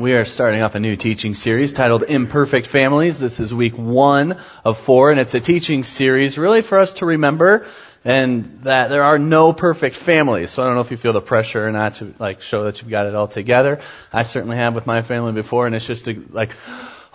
We are starting off a new teaching series titled Imperfect Families. This is week one of four, and it's a teaching series really for us to remember and that there are no perfect families. So I don't know if you feel the pressure or not to like show that you've got it all together. I certainly have with my family before, and it's just like,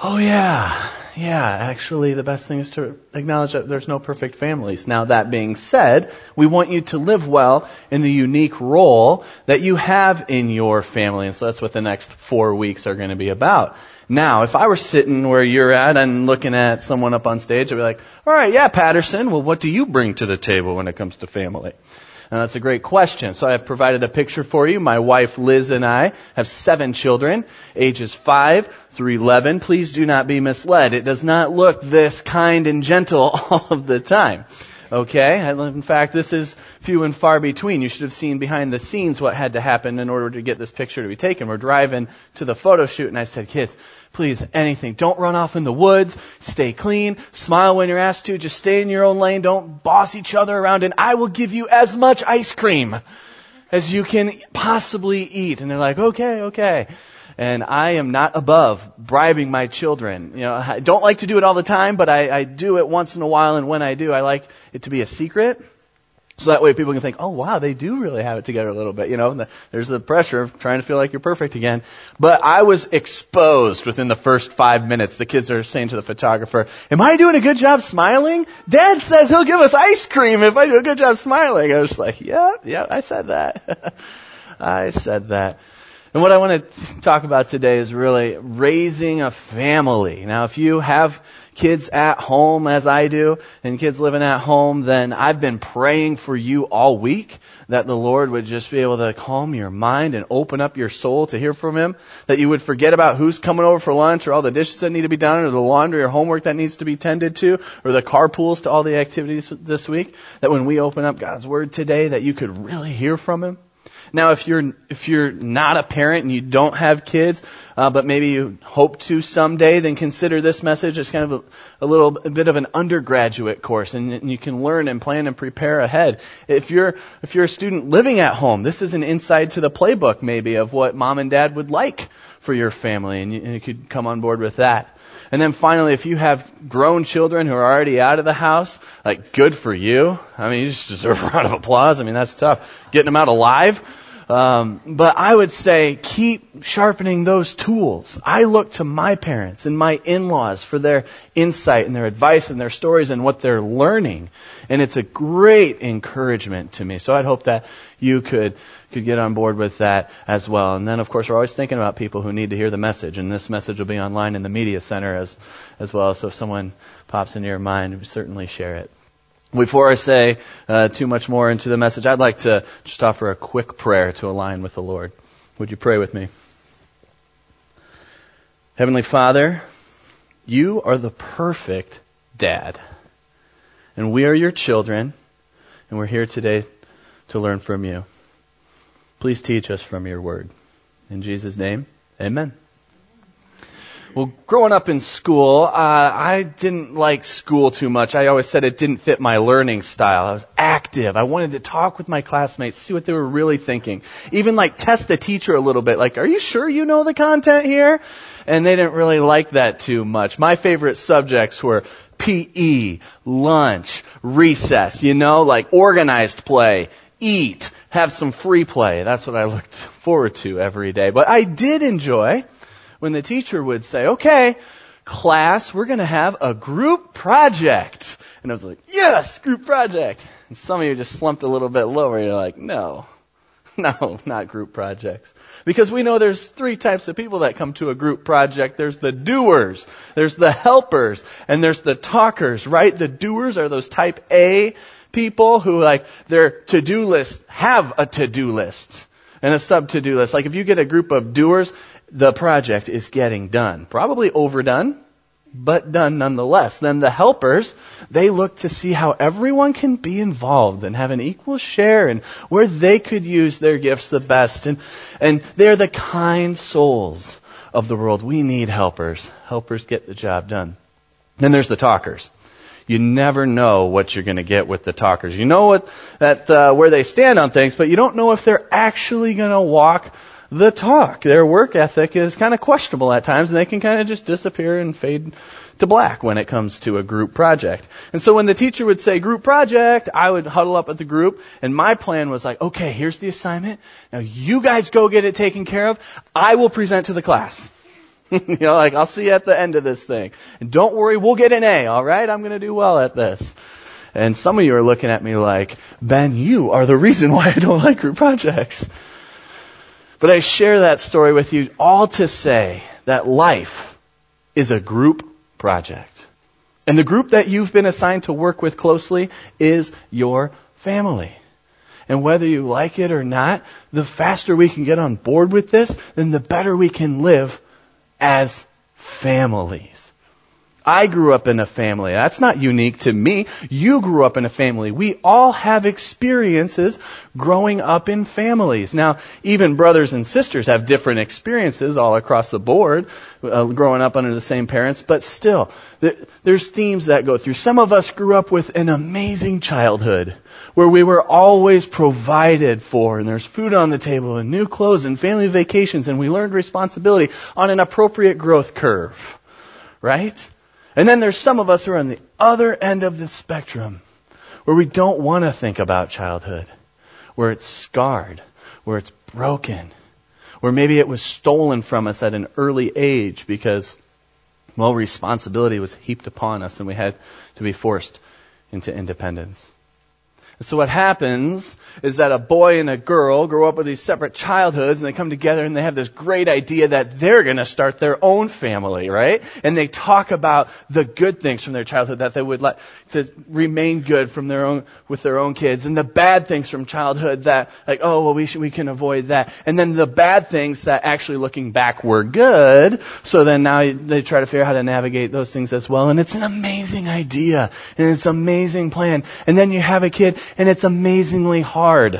oh yeah, yeah, actually the best thing is to acknowledge that there's no perfect families. Now that being said, we want you to live well in the unique role that you have in your family. And so that's what the next four weeks are going to be about. Now, if I were sitting where you're at and looking at someone up on stage, I'd be like, all right, yeah, Patterson, well, what do you bring to the table when it comes to family? And that's a great question. So I have provided a picture for you. My wife Liz and I have seven children, ages five through 11. Please do not be misled. It does not look this kind and gentle all of the time. Okay? In fact, this is few and far between. You should have seen behind the scenes what had to happen in order to get this picture to be taken. We're driving to the photo shoot and I said, kids, please, anything. Don't run off in the woods. Stay clean. Smile when you're asked to. Just stay in your own lane. Don't boss each other around and I will give you as much ice cream as you can possibly eat. And they're like, okay, okay and I am not above bribing my children. You know, I don't like to do it all the time, but I, I do it once in a while, and when I do, I like it to be a secret. So that way people can think, oh wow, they do really have it together a little bit, you know, the, there's the pressure of trying to feel like you're perfect again. But I was exposed within the first five minutes. The kids are saying to the photographer, am I doing a good job smiling? Dad says he'll give us ice cream if I do a good job smiling. I was like, yeah, yeah, I said that. I said that. And what I want to talk about today is really raising a family. Now, if you have kids at home as I do, and kids living at home, then I've been praying for you all week that the Lord would just be able to calm your mind and open up your soul to hear from Him. That you would forget about who's coming over for lunch or all the dishes that need to be done or the laundry or homework that needs to be tended to or the carpools to all the activities this week. That when we open up God's Word today, that you could really hear from Him. Now, if you're if you're not a parent and you don't have kids, uh, but maybe you hope to someday, then consider this message as kind of a, a little a bit of an undergraduate course, and, and you can learn and plan and prepare ahead. If you're if you're a student living at home, this is an insight to the playbook maybe of what mom and dad would like for your family, and you, and you could come on board with that. And then finally, if you have grown children who are already out of the house, like good for you. I mean, you just deserve a round of applause. I mean, that's tough. Getting them out alive. Um, but I would say keep sharpening those tools. I look to my parents and my in-laws for their insight and their advice and their stories and what they're learning. And it's a great encouragement to me. So I'd hope that you could could get on board with that as well. And then, of course, we're always thinking about people who need to hear the message, and this message will be online in the media center as as well. So if someone pops into your mind, we certainly share it. Before I say uh, too much more into the message, I'd like to just offer a quick prayer to align with the Lord. Would you pray with me? Heavenly Father, you are the perfect dad. And we are your children, and we're here today to learn from you. Please teach us from your word. In Jesus' name, amen. Well, growing up in school, uh, I didn't like school too much. I always said it didn't fit my learning style. I was active. I wanted to talk with my classmates, see what they were really thinking. Even like test the teacher a little bit. Like, are you sure you know the content here? And they didn't really like that too much. My favorite subjects were PE, lunch, recess, you know, like organized play, eat, have some free play. That's what I looked forward to every day. But I did enjoy when the teacher would say, okay, class, we're going to have a group project. And I was like, yes, group project. And some of you just slumped a little bit lower. You're like, no, no, not group projects. Because we know there's three types of people that come to a group project. There's the doers, there's the helpers, and there's the talkers, right? The doers are those type A people who like their to-do list have a to-do list and a sub-to-do list. Like if you get a group of doers, the project is getting done. Probably overdone, but done nonetheless. Then the helpers, they look to see how everyone can be involved and have an equal share and where they could use their gifts the best. And, and they're the kind souls of the world. We need helpers. Helpers get the job done. Then there's the talkers. You never know what you're going to get with the talkers. You know what, that, uh, where they stand on things, but you don't know if they're actually going to walk the talk. Their work ethic is kind of questionable at times and they can kind of just disappear and fade to black when it comes to a group project. And so when the teacher would say group project, I would huddle up at the group and my plan was like, okay, here's the assignment. Now you guys go get it taken care of. I will present to the class. you know, like I'll see you at the end of this thing. And don't worry, we'll get an A, alright? I'm gonna do well at this. And some of you are looking at me like, Ben, you are the reason why I don't like group projects. But I share that story with you all to say that life is a group project. And the group that you've been assigned to work with closely is your family. And whether you like it or not, the faster we can get on board with this, then the better we can live as families. I grew up in a family. That's not unique to me. You grew up in a family. We all have experiences growing up in families. Now, even brothers and sisters have different experiences all across the board, uh, growing up under the same parents, but still, there's themes that go through. Some of us grew up with an amazing childhood where we were always provided for and there's food on the table and new clothes and family vacations and we learned responsibility on an appropriate growth curve. Right? And then there's some of us who are on the other end of the spectrum where we don't want to think about childhood, where it's scarred, where it's broken, where maybe it was stolen from us at an early age because, well, responsibility was heaped upon us and we had to be forced into independence. So what happens is that a boy and a girl grow up with these separate childhoods and they come together and they have this great idea that they're going to start their own family, right? And they talk about the good things from their childhood that they would like to remain good from their own, with their own kids and the bad things from childhood that like, oh, well, we should, we can avoid that. And then the bad things that actually looking back were good. So then now they try to figure out how to navigate those things as well. And it's an amazing idea and it's an amazing plan. And then you have a kid and it's amazingly hard.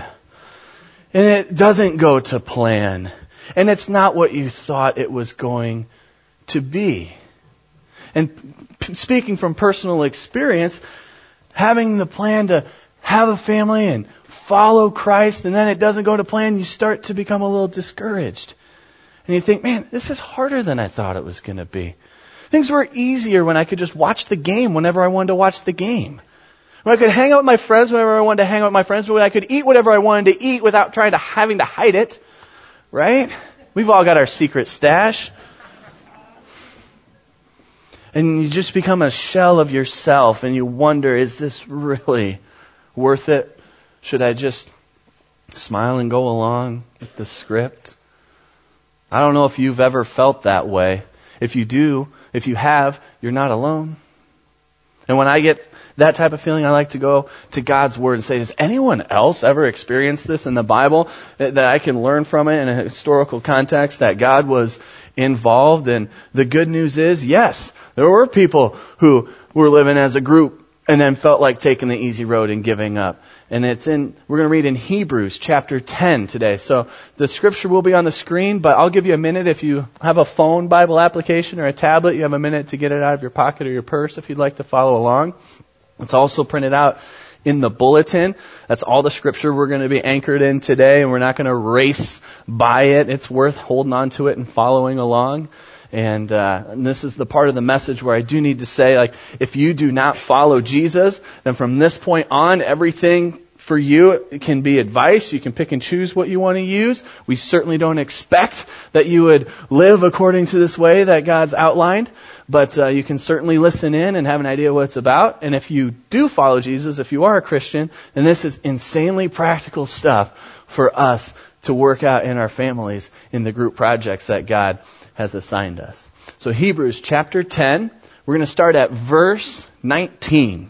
And it doesn't go to plan. And it's not what you thought it was going to be. And speaking from personal experience, having the plan to have a family and follow Christ, and then it doesn't go to plan, you start to become a little discouraged. And you think, man, this is harder than I thought it was going to be. Things were easier when I could just watch the game whenever I wanted to watch the game. When I could hang out with my friends whenever I wanted to hang out with my friends, but when I could eat whatever I wanted to eat without trying to having to hide it. Right? We've all got our secret stash. And you just become a shell of yourself and you wonder, is this really worth it? Should I just smile and go along with the script? I don't know if you've ever felt that way. If you do, if you have, you're not alone. And when I get that type of feeling, I like to go to God's Word and say, has anyone else ever experienced this in the Bible that I can learn from it in a historical context that God was involved? And the good news is, yes, there were people who were living as a group and then felt like taking the easy road and giving up. And it's in, we're going to read in Hebrews chapter 10 today. So the scripture will be on the screen, but I'll give you a minute if you have a phone Bible application or a tablet, you have a minute to get it out of your pocket or your purse if you'd like to follow along. It's also printed out in the bulletin. That's all the scripture we're going to be anchored in today, and we're not going to race by it. It's worth holding on to it and following along. And, uh, and this is the part of the message where I do need to say, like, if you do not follow Jesus, then from this point on, everything for you can be advice. You can pick and choose what you want to use. We certainly don't expect that you would live according to this way that God's outlined, but uh, you can certainly listen in and have an idea what it's about. And if you do follow Jesus, if you are a Christian, then this is insanely practical stuff for us to work out in our families in the group projects that God has assigned us. So Hebrews chapter 10, we're going to start at verse 19.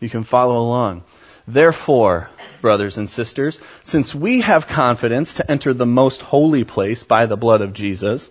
You can follow along. Therefore, brothers and sisters, since we have confidence to enter the most holy place by the blood of Jesus,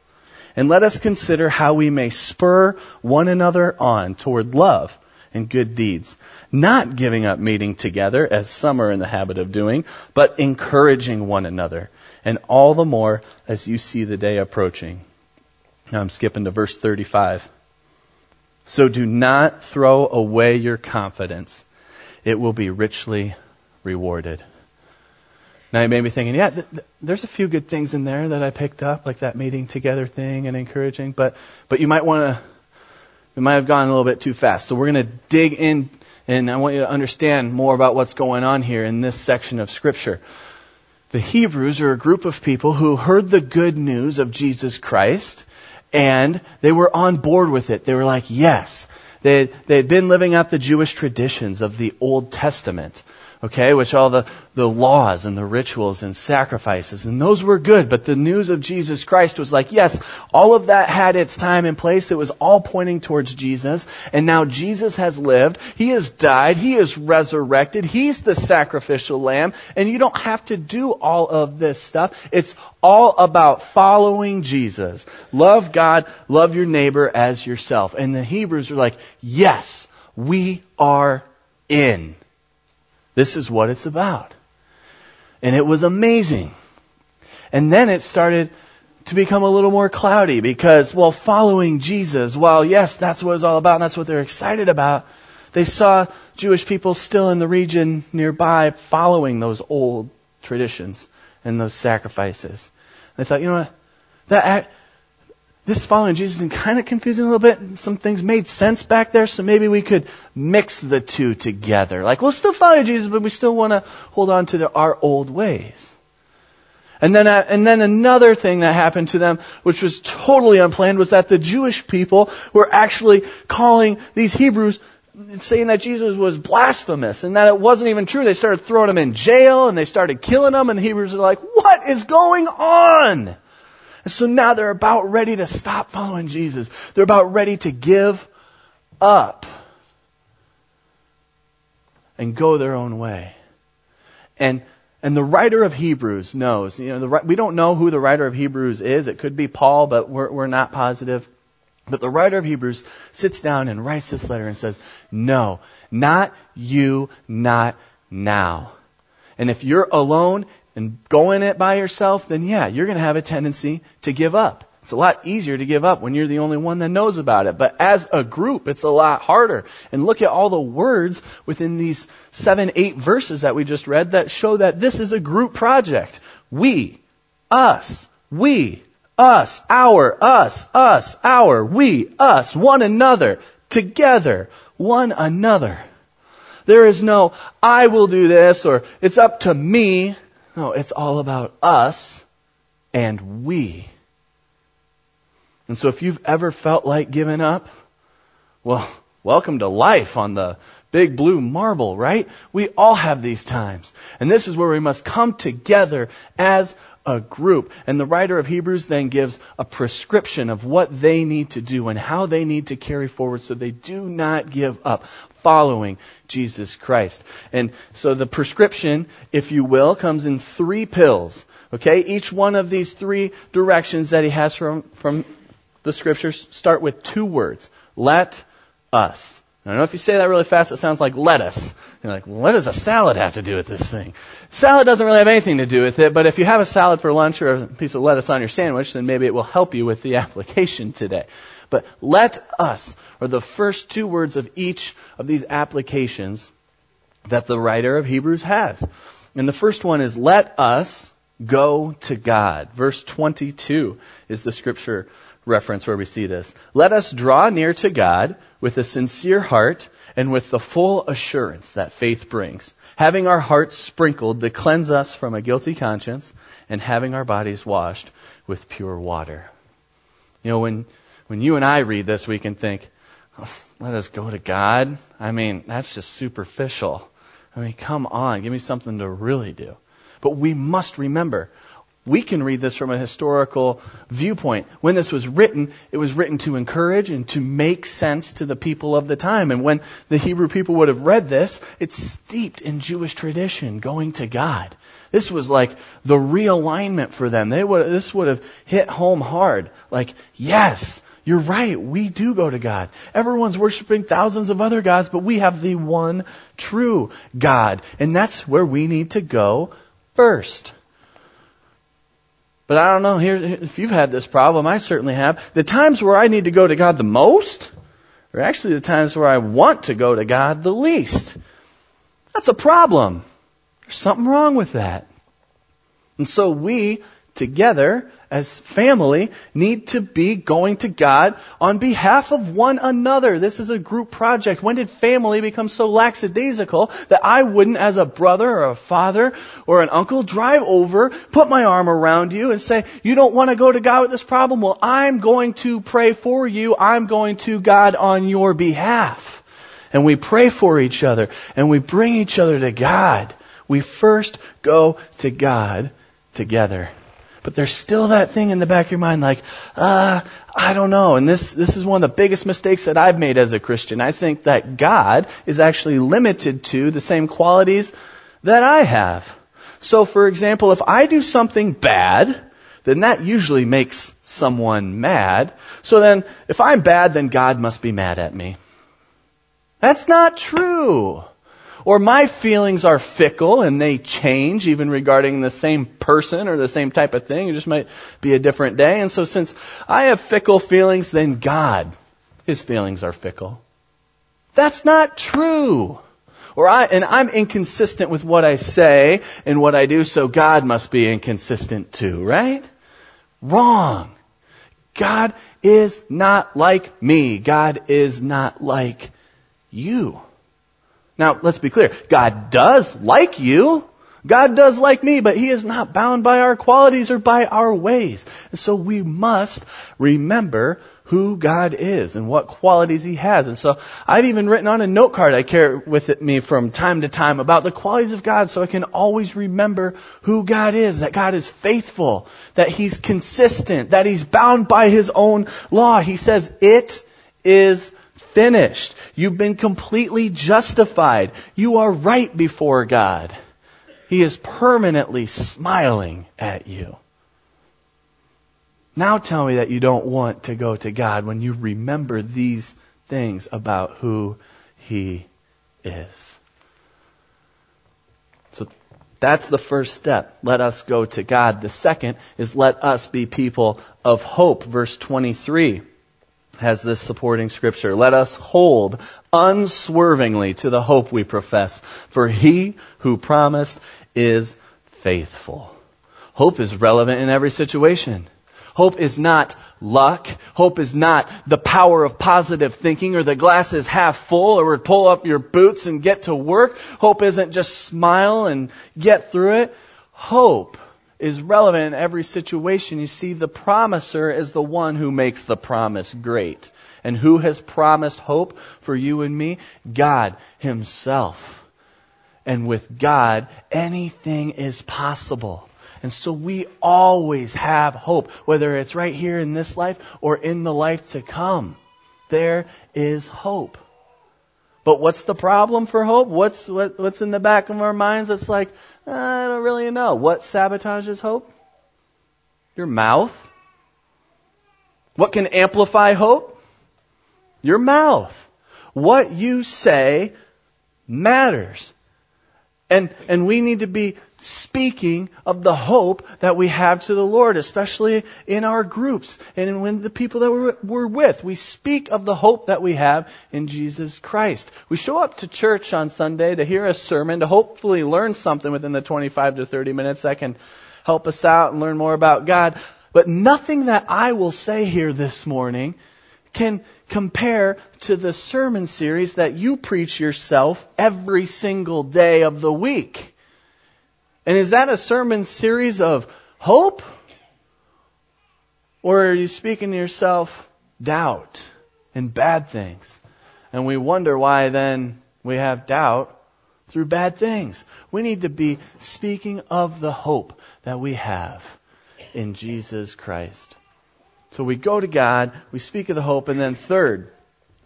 And let us consider how we may spur one another on toward love and good deeds, not giving up meeting together as some are in the habit of doing, but encouraging one another, and all the more as you see the day approaching. Now I'm skipping to verse 35. So do not throw away your confidence. It will be richly rewarded. Now you may be thinking, yeah, th- th- there's a few good things in there that I picked up, like that meeting together thing and encouraging, but, but you might want to, you might have gone a little bit too fast. So we're going to dig in and I want you to understand more about what's going on here in this section of scripture. The Hebrews are a group of people who heard the good news of Jesus Christ and they were on board with it. They were like, yes. They, they had been living out the Jewish traditions of the Old Testament okay, which all the, the laws and the rituals and sacrifices, and those were good, but the news of Jesus Christ was like, yes, all of that had its time and place. It was all pointing towards Jesus, and now Jesus has lived, He has died, He is resurrected, He's the sacrificial lamb, and you don't have to do all of this stuff. It's all about following Jesus. Love God, love your neighbor as yourself. And the Hebrews are like, yes, we are in. This is what it's about. And it was amazing. And then it started to become a little more cloudy because while following Jesus, while yes, that's what it's all about and that's what they're excited about, they saw Jewish people still in the region nearby following those old traditions and those sacrifices. They thought, you know what, that, this following Jesus is kind of confusing a little bit. Some things made sense back there, so maybe we could mix the two together. Like, we'll still follow Jesus, but we still want to hold on to the, our old ways. And then, uh, and then another thing that happened to them, which was totally unplanned, was that the Jewish people were actually calling these Hebrews saying that Jesus was blasphemous and that it wasn't even true. They started throwing him in jail and they started killing him and the Hebrews are like, what is going on? And so now they're about ready to stop following Jesus. They're about ready to give up and go their own way. And and the writer of Hebrews knows. You know, the, we don't know who the writer of Hebrews is. It could be Paul, but we're, we're not positive. But the writer of Hebrews sits down and writes this letter and says, "No, not you, not now." And if you're alone and going it by yourself, then yeah, you're going to have a tendency to give up. It's a lot easier to give up when you're the only one that knows about it. But as a group, it's a lot harder. And look at all the words within these seven, eight verses that we just read that show that this is a group project. We, us, we, us, our, us, us, our, we, us, one another, together, one another. There is no, I will do this or it's up to me. No, it's all about us and we. And so if you've ever felt like giving up, well, welcome to life on the big blue marble, right? We all have these times. And this is where we must come together as a group. And the writer of Hebrews then gives a prescription of what they need to do and how they need to carry forward so they do not give up following Jesus Christ. And so the prescription, if you will, comes in three pills. Okay? Each one of these three directions that he has from, from the scriptures start with two words. Let us. I know if you say that really fast, it sounds like lettuce. You're like, well, what does a salad have to do with this thing? Salad doesn't really have anything to do with it, but if you have a salad for lunch or a piece of lettuce on your sandwich, then maybe it will help you with the application today. But let us are the first two words of each of these applications that the writer of Hebrews has. And the first one is let us go to God. Verse 22 is the scripture reference where we see this. Let us draw near to God with a sincere heart and with the full assurance that faith brings, having our hearts sprinkled to cleanse us from a guilty conscience and having our bodies washed with pure water. You know, when when you and I read this, we can think, let us go to God. I mean, that's just superficial. I mean, come on, give me something to really do. But we must remember, we can read this from a historical viewpoint. When this was written, it was written to encourage and to make sense to the people of the time. And when the Hebrew people would have read this, it's steeped in Jewish tradition, going to God. This was like the realignment for them. They would, this would have hit home hard. Like, yes, you're right. We do go to God. Everyone's worshiping thousands of other gods, but we have the one true God. And that's where we need to go first. But I don't know, here, if you've had this problem, I certainly have. The times where I need to go to God the most are actually the times where I want to go to God the least. That's a problem. There's something wrong with that. And so we together as family need to be going to God on behalf of one another. This is a group project. When did family become so lackadaisical that I wouldn't, as a brother or a father or an uncle, drive over, put my arm around you and say, you don't want to go to God with this problem? Well, I'm going to pray for you. I'm going to God on your behalf. And we pray for each other and we bring each other to God. We first go to God together. But there's still that thing in the back of your mind like, uh, I don't know. And this, this is one of the biggest mistakes that I've made as a Christian. I think that God is actually limited to the same qualities that I have. So for example, if I do something bad, then that usually makes someone mad. So then, if I'm bad, then God must be mad at me. That's not true. Or my feelings are fickle and they change even regarding the same person or the same type of thing. It just might be a different day. And so since I have fickle feelings, then God, His feelings are fickle. That's not true. Or I, and I'm inconsistent with what I say and what I do, so God must be inconsistent too, right? Wrong. God is not like me. God is not like you. Now, let's be clear. God does like you. God does like me, but He is not bound by our qualities or by our ways. And so we must remember who God is and what qualities He has. And so I've even written on a note card I carry with me from time to time about the qualities of God so I can always remember who God is, that God is faithful, that He's consistent, that He's bound by His own law. He says, it is finished. You've been completely justified. You are right before God. He is permanently smiling at you. Now tell me that you don't want to go to God when you remember these things about who He is. So that's the first step. Let us go to God. The second is let us be people of hope. Verse 23 has this supporting scripture. Let us hold unswervingly to the hope we profess, for he who promised is faithful. Hope is relevant in every situation. Hope is not luck. Hope is not the power of positive thinking or the glass is half full or pull up your boots and get to work. Hope isn't just smile and get through it. Hope is relevant in every situation. You see, the promiser is the one who makes the promise great. And who has promised hope for you and me? God Himself. And with God, anything is possible. And so we always have hope, whether it's right here in this life or in the life to come. There is hope. But what's the problem for hope? What's, what, what's in the back of our minds that's like, uh, I don't really know. What sabotages hope? Your mouth. What can amplify hope? Your mouth. What you say matters. And, and we need to be speaking of the hope that we have to the Lord, especially in our groups and when the people that we're, we're, with. We speak of the hope that we have in Jesus Christ. We show up to church on Sunday to hear a sermon, to hopefully learn something within the 25 to 30 minutes that can help us out and learn more about God. But nothing that I will say here this morning can compare to the sermon series that you preach yourself every single day of the week. And is that a sermon series of hope? Or are you speaking to yourself doubt and bad things? And we wonder why then we have doubt through bad things. We need to be speaking of the hope that we have in Jesus Christ. So we go to God, we speak of the hope, and then third,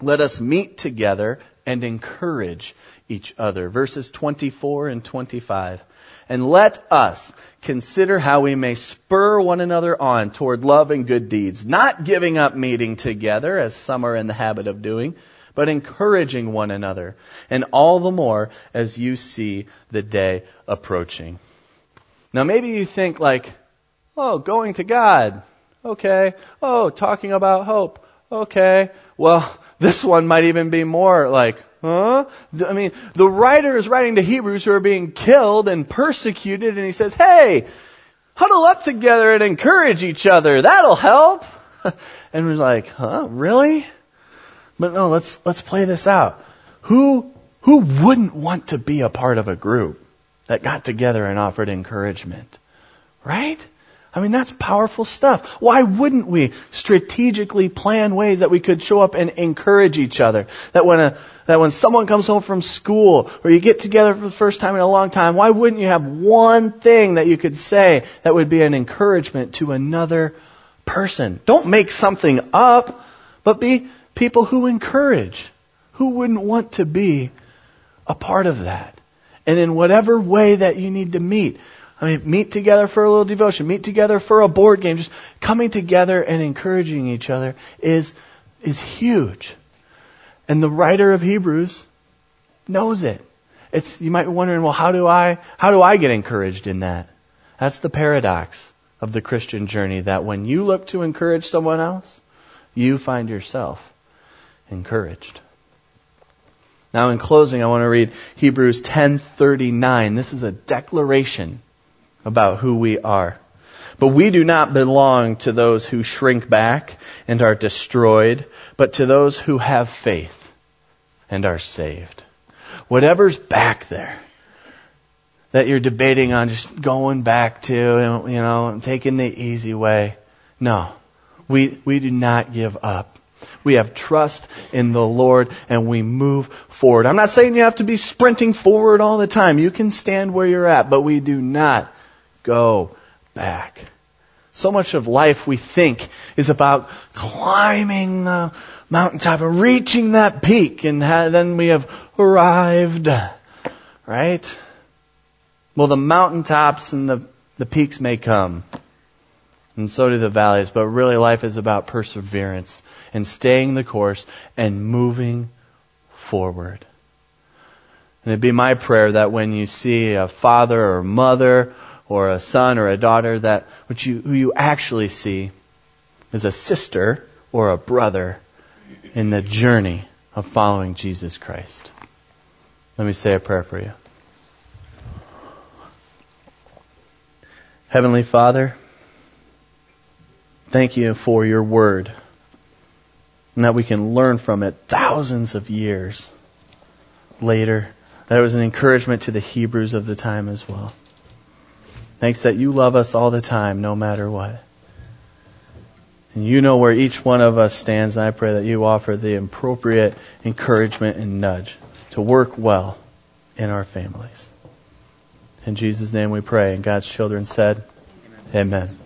let us meet together and encourage each other. Verses 24 and 25. And let us consider how we may spur one another on toward love and good deeds, not giving up meeting together as some are in the habit of doing, but encouraging one another, and all the more as you see the day approaching. Now maybe you think like, oh, going to God, okay. Oh, talking about hope, okay. Well, this one might even be more like, huh? I mean, the writer is writing to Hebrews who are being killed and persecuted, and he says, hey, huddle up together and encourage each other. That'll help. and we're like, huh? Really? But no, let's, let's play this out. Who, who wouldn't want to be a part of a group that got together and offered encouragement? Right? I mean, that's powerful stuff. Why wouldn't we strategically plan ways that we could show up and encourage each other? That when a, that when someone comes home from school or you get together for the first time in a long time, why wouldn't you have one thing that you could say that would be an encouragement to another person? Don't make something up, but be people who encourage. Who wouldn't want to be a part of that? And in whatever way that you need to meet, I mean, meet together for a little devotion, meet together for a board game, just coming together and encouraging each other is, is huge. And the writer of Hebrews knows it. It's, you might be wondering, well, how do I, how do I get encouraged in that? That's the paradox of the Christian journey that when you look to encourage someone else, you find yourself encouraged. Now in closing, I want to read Hebrews 10:39. This is a declaration about who we are. But we do not belong to those who shrink back and are destroyed, but to those who have faith and are saved. Whatever's back there that you're debating on just going back to, you know, taking the easy way. No. We, we do not give up. We have trust in the Lord and we move forward. I'm not saying you have to be sprinting forward all the time. You can stand where you're at, but we do not go back. So much of life we think is about climbing the mountaintop and reaching that peak and then we have arrived. Right? Well, the mountaintops and the, the peaks may come. And so do the valleys, but really life is about perseverance and staying the course and moving forward. And it'd be my prayer that when you see a father or mother or a son or a daughter that what you, who you actually see is a sister or a brother in the journey of following Jesus Christ. Let me say a prayer for you. Heavenly Father, thank you for your word and that we can learn from it thousands of years later. That it was an encouragement to the Hebrews of the time as well. Thanks that you love us all the time, no matter what. And you know where each one of us stands, and I pray that you offer the appropriate encouragement and nudge to work well in our families. In Jesus' name we pray, and God's children said, Amen. Amen.